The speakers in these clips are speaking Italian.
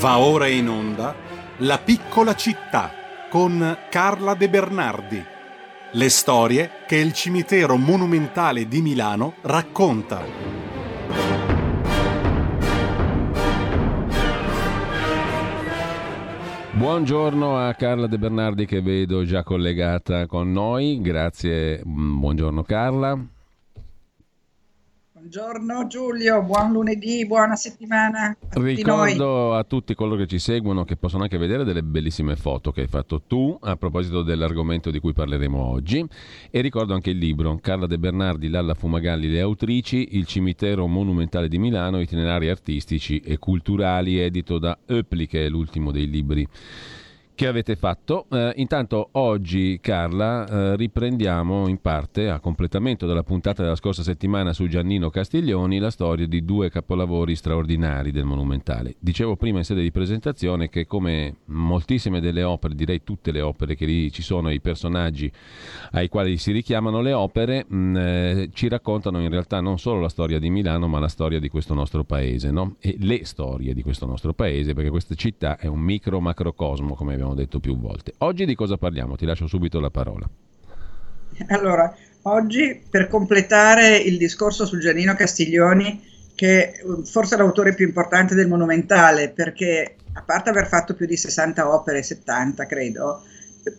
Va ora in onda La piccola città con Carla De Bernardi. Le storie che il cimitero monumentale di Milano racconta. Buongiorno a Carla De Bernardi che vedo già collegata con noi. Grazie, buongiorno Carla. Buongiorno Giulio, buon lunedì, buona settimana. A Ricordo a tutti coloro che ci seguono che possono anche vedere delle bellissime foto che hai fatto tu a proposito dell'argomento di cui parleremo oggi e ricordo anche il libro Carla De Bernardi, Lalla Fumagalli, le autrici, Il cimitero monumentale di Milano, itinerari artistici e culturali, edito da Eupli che è l'ultimo dei libri che avete fatto. Eh, intanto oggi, Carla, eh, riprendiamo in parte, a completamento della puntata della scorsa settimana su Giannino Castiglioni, la storia di due capolavori straordinari del Monumentale. Dicevo prima in sede di presentazione che come moltissime delle opere, direi tutte le opere che lì ci sono, i personaggi ai quali si richiamano le opere, mh, eh, ci raccontano in realtà non solo la storia di Milano, ma la storia di questo nostro paese, no? E le storie di questo nostro paese, perché questa città è un micro-macrocosmo, come abbiamo abbiamo detto più volte. Oggi di cosa parliamo? Ti lascio subito la parola. Allora, oggi per completare il discorso su Giannino Castiglioni, che forse è l'autore più importante del Monumentale, perché a parte aver fatto più di 60 opere, 70 credo,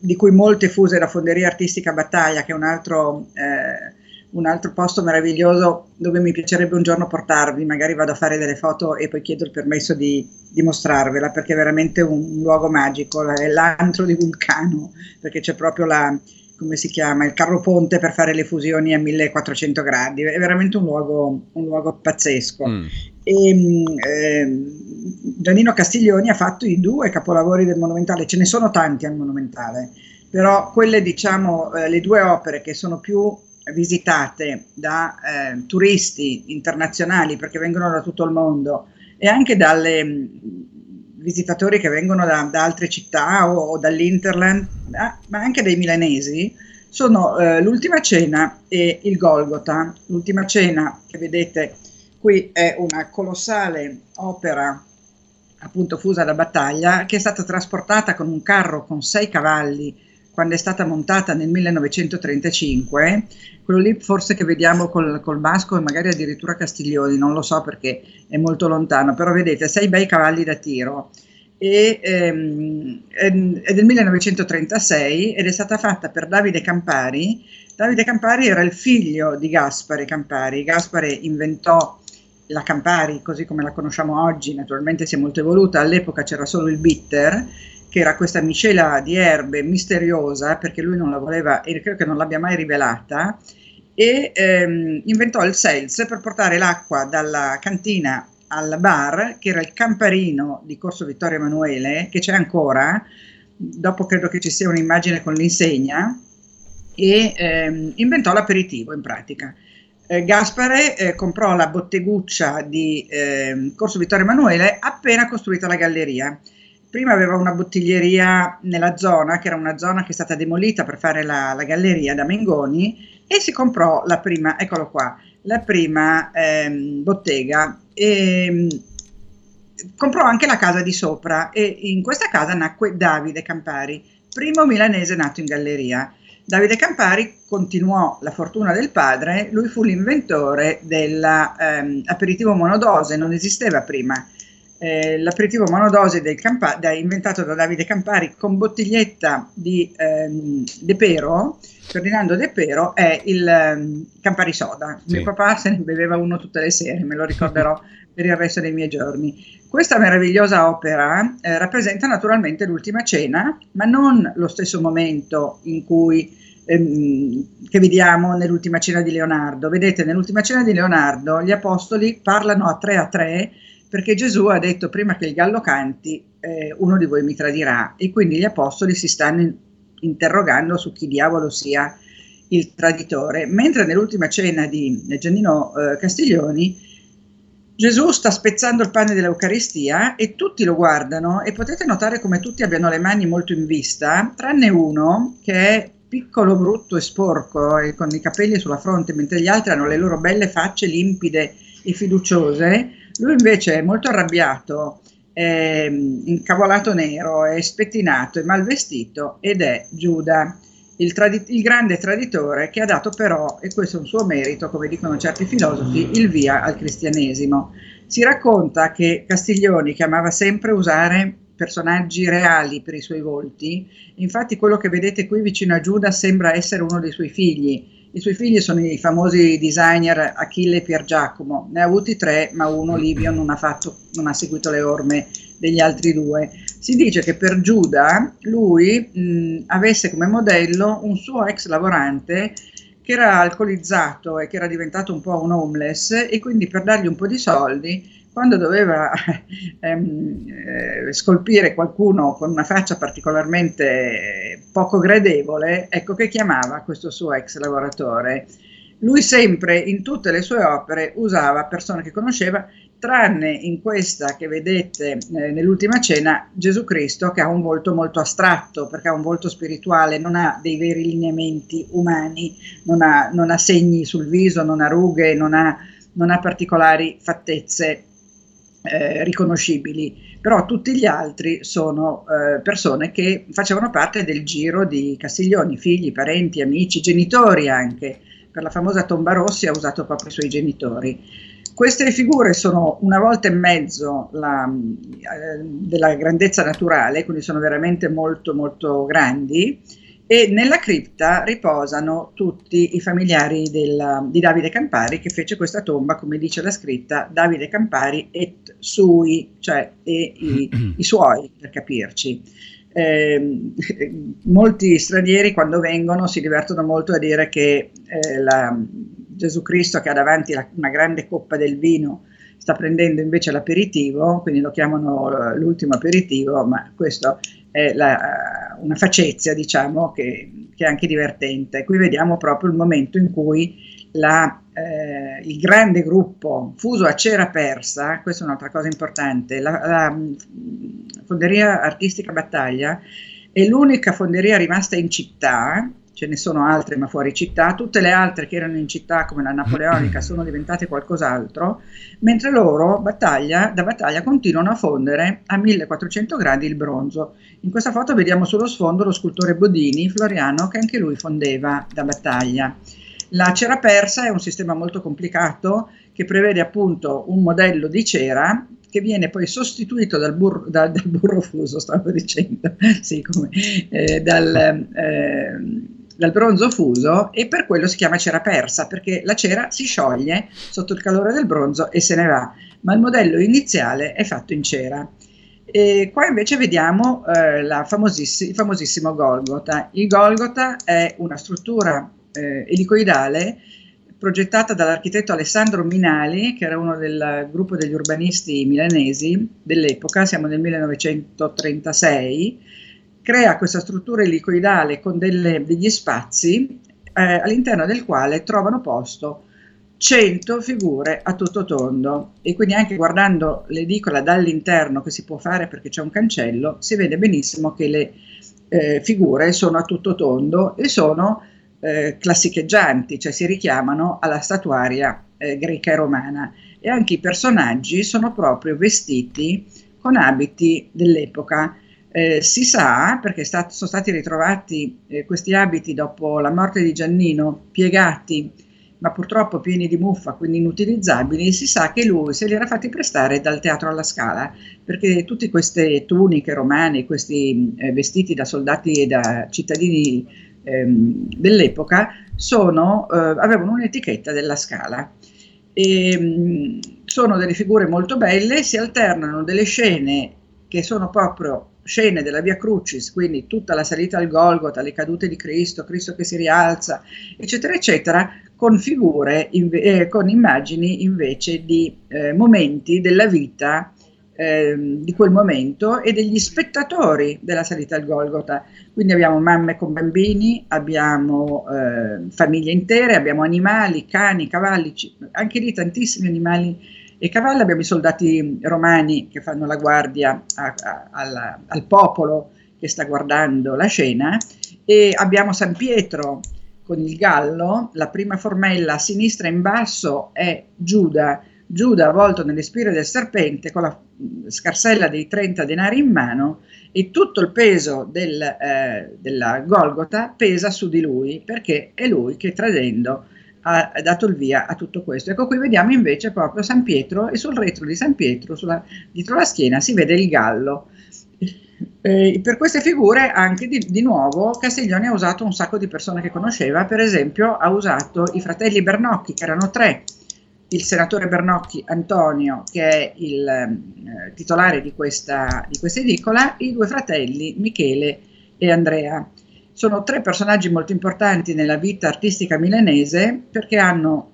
di cui molte fuse da Fonderia Artistica Battaglia, che è un altro... Eh, un altro posto meraviglioso dove mi piacerebbe un giorno portarvi, magari vado a fare delle foto e poi chiedo il permesso di, di mostrarvela perché è veramente un, un, luogo magico, è l'antro di Vulcano, perché c'è proprio la, come si chiama, il carro ponte per fare le fusioni a 1400 gradi, è veramente un luogo, un luogo pazzesco. Mm. E, eh, Giannino Castiglioni ha fatto i due capolavori del Monumentale, ce ne sono tanti al Monumentale, però quelle diciamo, eh, le due opere che sono più visitate da eh, turisti internazionali perché vengono da tutto il mondo e anche dalle mm, visitatori che vengono da, da altre città o, o dall'Interland, ma, anche dai milanesi, sono eh, l'ultima cena e il Golgota. L'ultima cena che vedete qui è una colossale opera appunto fusa da battaglia che è stata trasportata con un carro con sei cavalli quando è stata montata nel 1935, quello lì forse che vediamo col, col Basco e magari addirittura Castiglioni, non lo so perché è molto lontano, però vedete sei bei cavalli da tiro e, ehm, è del 1936 ed è stata fatta per Davide Campari. Davide Campari era il figlio di Gaspare Campari, Gaspare inventò la Campari così come la conosciamo oggi, naturalmente si è molto evoluta, all'epoca c'era solo il bitter che era questa miscela di erbe misteriosa, perché lui non la voleva e credo che non l'abbia mai rivelata, e ehm, inventò il Seltz per portare l'acqua dalla cantina al bar, che era il camparino di Corso Vittorio Emanuele, che c'è ancora, dopo credo che ci sia un'immagine con l'insegna, e ehm, inventò l'aperitivo in pratica. Eh, Gaspare eh, comprò la botteguccia di eh, Corso Vittorio Emanuele appena costruita la galleria prima aveva una bottiglieria nella zona, che era una zona che è stata demolita per fare la, la galleria da Mengoni, e si comprò la prima, eccolo qua, la prima ehm, bottega. E, ehm, comprò anche la casa di sopra e in questa casa nacque Davide Campari, primo milanese nato in galleria. Davide Campari continuò la fortuna del padre, lui fu l'inventore dell'aperitivo ehm, monodose, non esisteva prima eh, l'aperitivo monodose del Campa- da, inventato da Davide Campari con bottiglietta di ehm, De Pero, Ferdinando De Pero, è il ehm, Campari Soda. Sì. Mio papà se ne beveva uno tutte le sere, me lo ricorderò per il resto dei miei giorni. Questa meravigliosa opera eh, rappresenta naturalmente l'ultima cena, ma non lo stesso momento in cui ehm, che vediamo nell'ultima cena di Leonardo. Vedete, nell'ultima cena di Leonardo gli apostoli parlano a tre a tre perché Gesù ha detto prima che il gallo canti, eh, uno di voi mi tradirà. E quindi gli apostoli si stanno interrogando su chi diavolo sia il traditore, mentre nell'ultima cena di Giannino eh, Castiglioni Gesù sta spezzando il pane dell'Eucaristia e tutti lo guardano e potete notare come tutti abbiano le mani molto in vista, tranne uno che è piccolo, brutto e sporco e con i capelli sulla fronte, mentre gli altri hanno le loro belle facce limpide e fiduciose lui invece è molto arrabbiato è incavolato nero, è spettinato, è mal vestito ed è Giuda, il, tradi- il, grande traditore che ha dato però, e questo è un suo merito, come dicono certi filosofi, il via al cristianesimo. Si racconta che Castiglioni, che amava sempre usare personaggi reali per i suoi volti, infatti quello che vedete qui vicino a Giuda sembra essere uno dei suoi figli, i suoi figli sono i famosi designer Achille e Pier Giacomo, ne ha avuti tre, ma uno, Livio, non ha, fatto, non ha seguito le orme degli altri due. Si dice che per Giuda lui mh, avesse come modello un suo ex lavorante che era alcolizzato e che era diventato un po' un homeless e quindi per dargli un po' di soldi quando doveva ehm, eh, scolpire qualcuno con una faccia particolarmente poco gradevole, ecco che chiamava questo suo ex lavoratore. Lui sempre in tutte le sue opere usava persone che conosceva, tranne in questa che vedete eh, nell'ultima cena, Gesù Cristo che ha un volto molto astratto, perché ha un volto spirituale, non ha dei veri lineamenti umani, non ha, non ha segni sul viso, non ha rughe, non ha, non ha particolari fattezze eh, riconoscibili, però tutti gli altri sono eh, persone che facevano parte del giro di Castiglioni, figli, parenti, amici, genitori anche. Per la famosa tomba Rossi ha usato proprio i suoi genitori. Queste figure sono una volta e mezzo la, eh, della grandezza naturale, quindi sono veramente molto molto grandi e nella cripta riposano tutti i familiari del, di Davide Campari che fece questa tomba, come dice la scritta, Davide Campari et sui, cioè e i, i suoi, per capirci. Eh, molti stranieri quando vengono si divertono molto a dire che eh, la, Gesù Cristo che ha davanti la, una grande coppa del vino sta prendendo invece l'aperitivo, quindi lo chiamano eh, l'ultimo aperitivo, ma questo è la, una facezia, diciamo, che, che, è anche divertente. Qui vediamo proprio il momento in cui la, eh, il grande gruppo fuso a cera persa, questa è un'altra cosa importante, la, la mm, Fonderia Artistica Battaglia è l'unica fonderia rimasta in città ce ne sono altre ma fuori città, tutte le altre che erano in città come la napoleonica sono diventate qualcos'altro, mentre loro battaglia, da battaglia continuano a fondere a 1400 gradi il bronzo. In questa foto vediamo sullo sfondo lo scultore Bodini, Floriano, che anche lui fondeva da battaglia. La cera persa è un sistema molto complicato che prevede appunto un modello di cera che viene poi sostituito dal burro, da, dal burro fuso, stavo dicendo, sì, come, eh, dal, eh, dal bronzo fuso e per quello si chiama cera persa perché la cera si scioglie sotto il calore del bronzo e se ne va, ma il modello iniziale è fatto in cera. E qua invece vediamo eh, famosissi- il famosissimo Golgota. Il Golgota è una struttura eh, elicoidale progettata dall'architetto Alessandro Minali, che era uno del gruppo degli urbanisti milanesi dell'epoca, siamo nel 1936 crea questa struttura elicoidale con delle, degli spazi eh, all'interno del quale trovano posto 100 figure a tutto tondo. E quindi anche guardando l'edicola dall'interno che si può fare perché c'è un cancello si vede benissimo che le eh, figure sono a tutto tondo e sono eh, classicheggianti, cioè si richiamano alla statuaria eh, greca e romana. E anche i personaggi sono proprio vestiti con abiti dell'epoca. Eh, si sa, perché stat- sono stati ritrovati eh, questi abiti dopo la morte di Giannino, piegati, ma purtroppo pieni di muffa, quindi inutilizzabili, si sa che lui se li era fatti prestare dal teatro alla Scala, perché tutte queste tuniche romane, questi eh, vestiti da soldati e da cittadini ehm, dell'epoca, sono, eh, avevano un'etichetta della Scala. E, mh, mm, sono delle figure molto belle, si alternano delle scene che sono proprio scene della Via Crucis, quindi tutta la salita al Golgota, le cadute di Cristo, Cristo che si rialza, eccetera, eccetera, con figure, inve- eh, con immagini invece di eh, momenti della vita eh, di quel momento e degli spettatori della salita al Golgota. Quindi abbiamo mamme con bambini, abbiamo eh, famiglie intere, abbiamo animali, cani, cavalli, anche lì tantissimi animali e cavallo abbiamo i soldati romani che fanno la guardia a, a, al, al popolo che sta guardando la scena e abbiamo San Pietro con il gallo, la prima formella a sinistra in basso è Giuda Giuda avvolto nelle spire del serpente con la scarsella dei 30 denari in mano e tutto il peso del, eh, della Golgota pesa su di lui perché è lui che tradendo ha dato il via a tutto questo. Ecco qui vediamo invece proprio San Pietro e sul retro di San Pietro, sulla, dietro la schiena, si vede il gallo. Eh, per queste figure anche di, di, nuovo Castiglioni ha usato un sacco di persone che conosceva, per esempio ha usato i fratelli Bernocchi, che erano tre, il senatore Bernocchi Antonio, che è il eh, titolare di questa, di questa edicola, i due fratelli Michele e Andrea. Sono tre personaggi molto importanti nella vita artistica milanese perché hanno,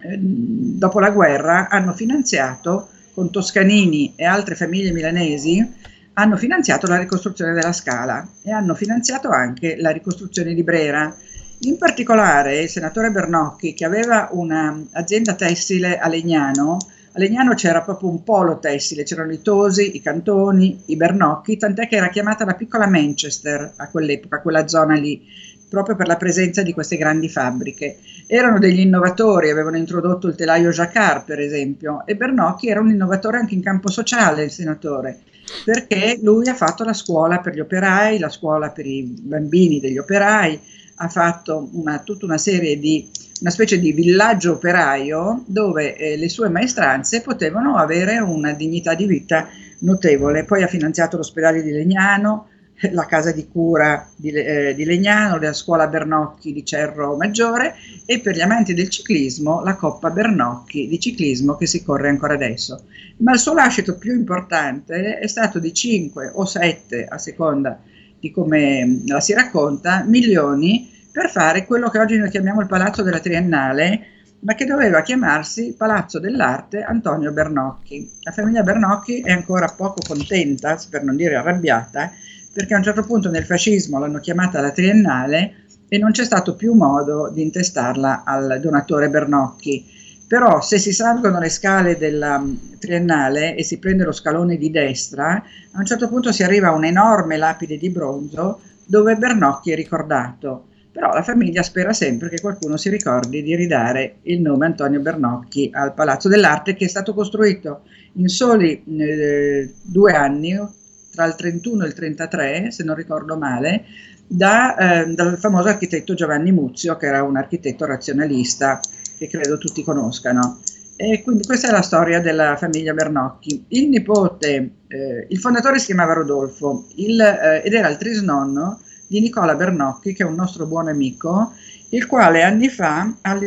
eh, dopo la guerra, hanno finanziato con Toscanini e altre famiglie milanesi hanno finanziato la ricostruzione della Scala e hanno finanziato anche la ricostruzione di Brera in particolare il senatore Bernocchi, che aveva un'azienda tessile a Legnano, a Legnano c'era proprio un polo tessile, c'erano i Tosi, i Cantoni, i Bernocchi, tant'è che era chiamata la piccola Manchester a quell'epoca, quella zona lì, proprio per la presenza di queste grandi fabbriche. Erano degli innovatori, avevano introdotto il telaio Jacquard, per esempio, e Bernocchi era un innovatore anche in campo sociale, il senatore, perché lui ha fatto la scuola per gli operai, la scuola per i bambini degli operai, ha fatto una, tutta una serie di una specie di villaggio operaio dove eh, le sue maestranze potevano avere una dignità di vita notevole. Poi ha finanziato l'ospedale di Legnano, la casa di cura di, eh, di, Legnano, la scuola Bernocchi di Cerro Maggiore e per gli amanti del ciclismo la Coppa Bernocchi di ciclismo che si corre ancora adesso. Ma il suo lascito più importante è stato di 5 o 7 a seconda di come la si racconta, milioni per fare quello che oggi noi chiamiamo il Palazzo della Triennale, ma che doveva chiamarsi Palazzo dell'Arte Antonio Bernocchi. La famiglia Bernocchi è ancora poco contenta, per non dire arrabbiata, perché a un certo punto nel fascismo l'hanno chiamata la Triennale e non c'è stato più modo di intestarla al donatore Bernocchi però se si salgono le scale della mm, triennale e si prende lo scalone di destra, a un certo punto si arriva a un'enorme lapide di bronzo dove Bernocchi è ricordato. Però la famiglia spera sempre che qualcuno si ricordi di ridare il nome Antonio Bernocchi al Palazzo dell'Arte che è stato costruito in soli eh, due anni, tra il 31 e il 33, se non ricordo male, da, eh, dal famoso architetto Giovanni Muzio, che era un architetto razionalista che credo tutti conoscano. E quindi questa è la storia della famiglia Bernocchi. Il nipote, eh, il fondatore si chiamava Rodolfo il, eh, ed era il trisnonno di Nicola Bernocchi, che è un nostro buon amico, il quale anni fa ha,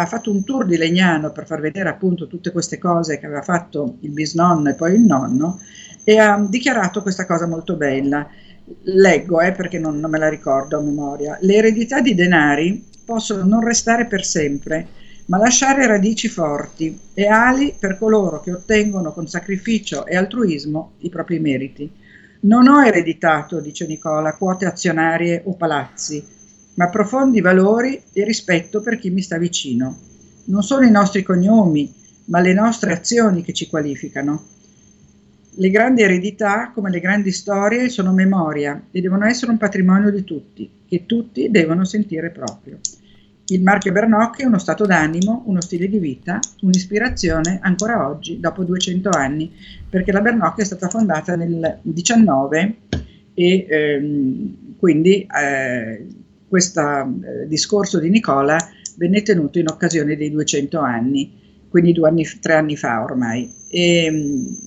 ha, fatto un tour di Legnano per far vedere appunto tutte queste cose che aveva fatto il bisnonno e poi il nonno e ha dichiarato questa cosa molto bella. Leggo, eh, perché non, non me la ricordo a memoria. Le eredità di denari possono non restare per sempre, ma lasciare radici forti e ali per coloro che ottengono con sacrificio e altruismo i propri meriti. Non ho ereditato, dice Nicola, quote azionarie o palazzi, ma profondi valori e rispetto per chi mi sta vicino. Non sono i nostri cognomi, ma le nostre azioni che ci qualificano. Le grandi eredità, come le grandi storie, sono memoria e devono essere un patrimonio di tutti, che tutti devono sentire proprio. Il marchio Bernocchi è uno stato d'animo, uno stile di vita, un'ispirazione ancora oggi, dopo 200 anni, perché la Bernocchi è stata fondata nel 19 e ehm, quindi eh, questo eh, discorso di Nicola venne tenuto in occasione dei 200 anni, quindi anni, tre anni fa ormai. E, ehm,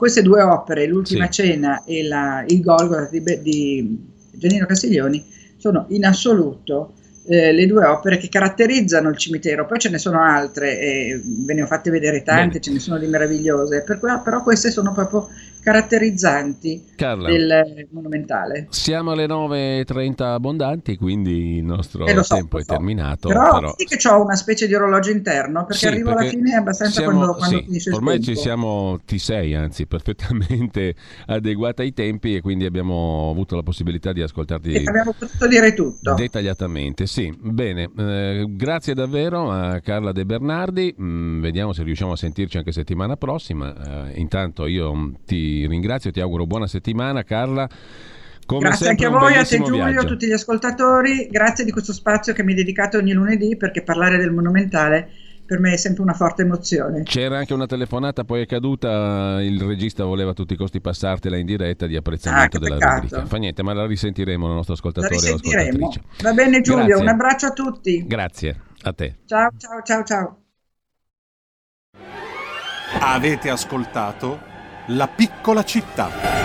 queste due opere, L'ultima sì. cena e la, Il Golgotha di, di Giannino Castiglioni, sono in assoluto eh, le due opere che caratterizzano il cimitero, poi ce ne sono altre, eh, ve ne ho fatte vedere tante, Bene. ce ne sono di meravigliose, per que- però queste sono proprio caratterizzanti Carla, del monumentale. Siamo alle 9.30 abbondanti, quindi il nostro eh, so, tempo è so. terminato. Però, però... sì che ho una specie di orologio interno, perché sì, arrivo perché alla fine abbastanza siamo, quando, quando sì, finisce il Ormai ci siamo, ti sei anzi, perfettamente adeguata ai tempi e quindi abbiamo avuto la possibilità di ascoltarti. E abbiamo potuto dire tutto. Dettagliatamente, sì. Bene, eh, grazie davvero a Carla De Bernardi, mm, vediamo se riusciamo a sentirci anche settimana prossima. Eh, intanto io ti ringrazio, ti auguro buona settimana Carla. Come grazie sempre, anche a voi, a te Giulio, viaggio. a tutti gli ascoltatori, grazie di questo spazio che mi dedicate ogni lunedì perché parlare del monumentale per me è sempre una forte emozione. C'era anche una telefonata, poi è caduta, il regista voleva a tutti i costi passartela in diretta di apprezzamento ah, della peccato. rubrica. Fa niente, ma la risentiremo il nostro ascoltatore o ascoltatrice. Va bene Giulio, Grazie. un abbraccio a tutti. Grazie, a te. Ciao, ciao, ciao, ciao. Avete ascoltato La piccola città